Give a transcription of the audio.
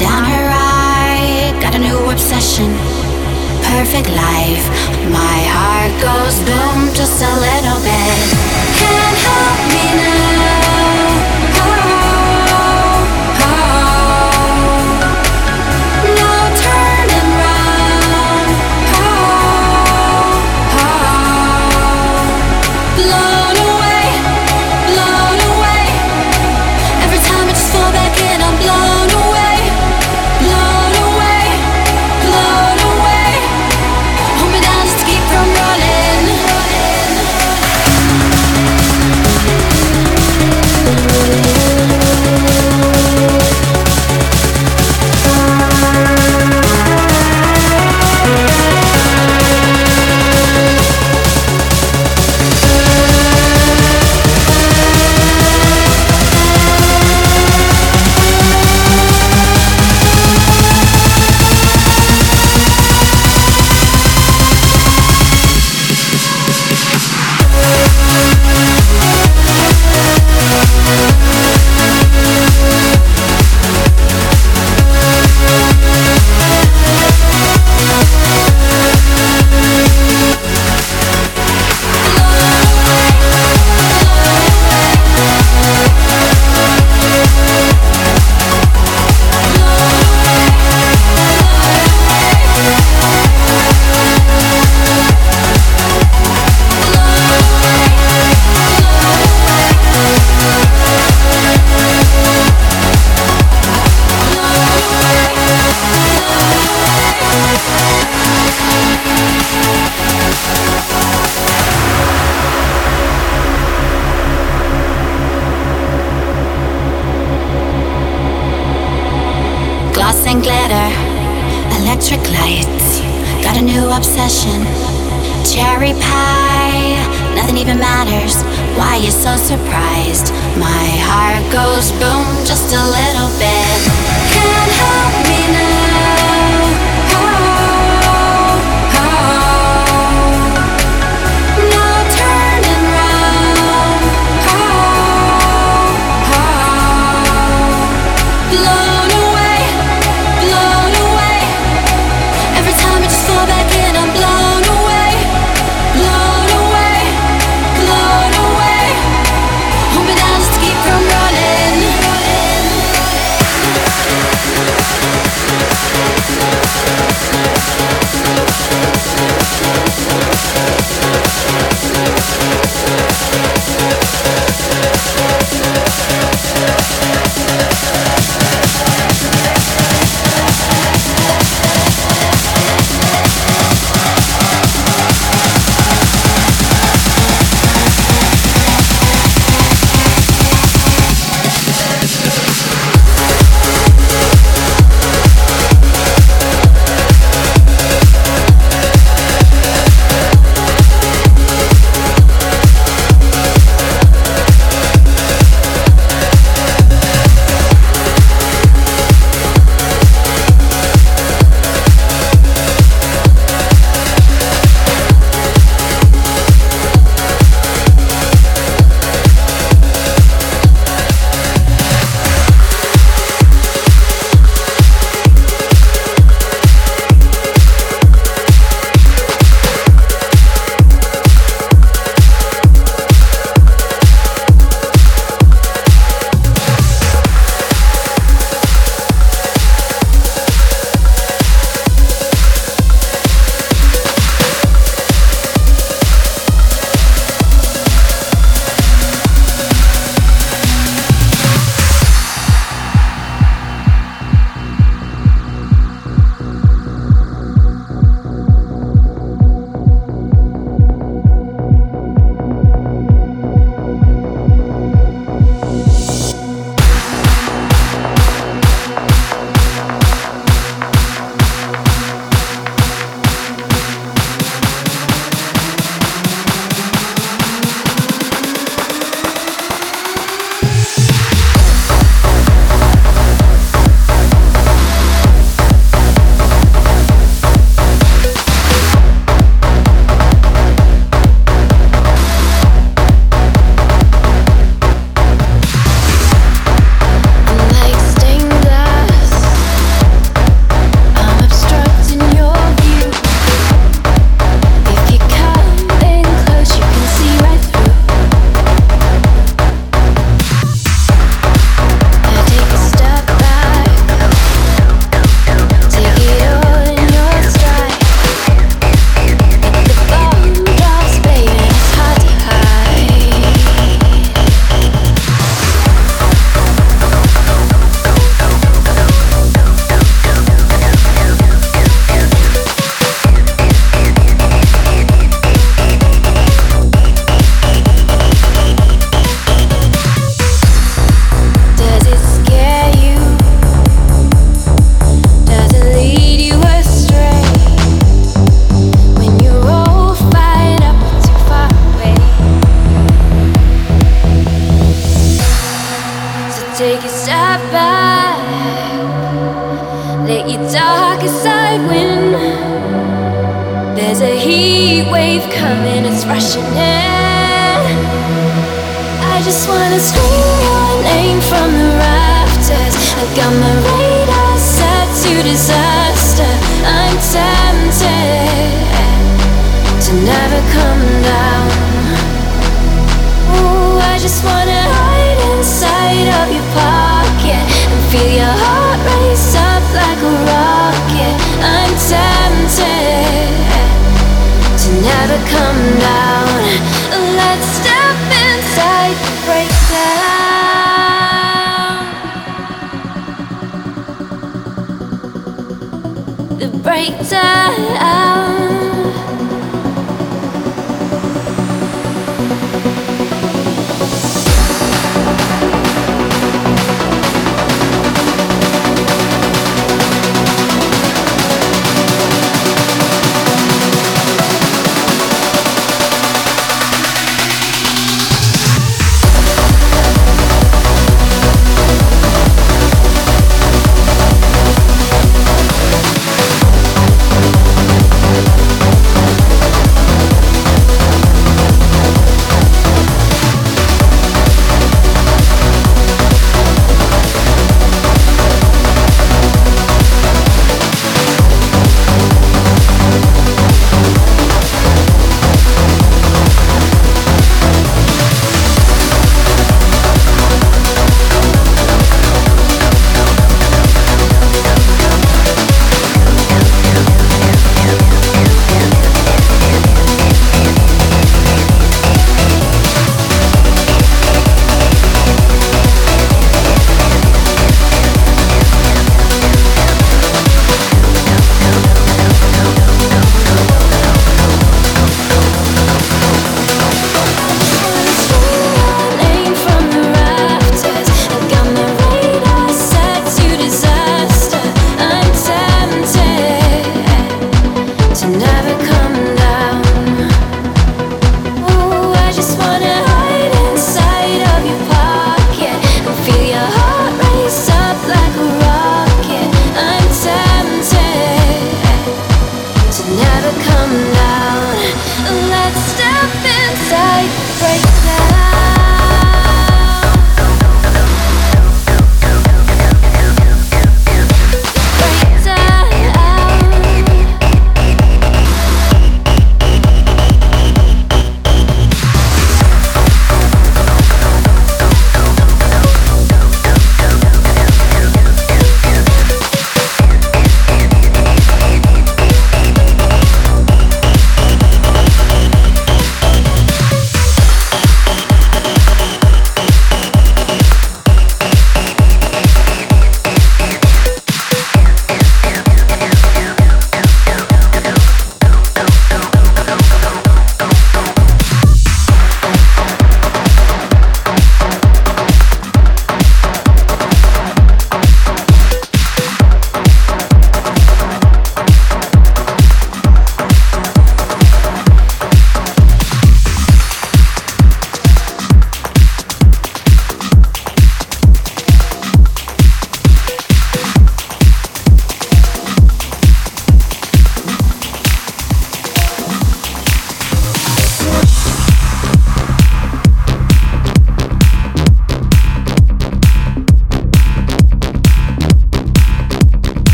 down her right. Got a new obsession, perfect life. My heart goes boom just a little bit.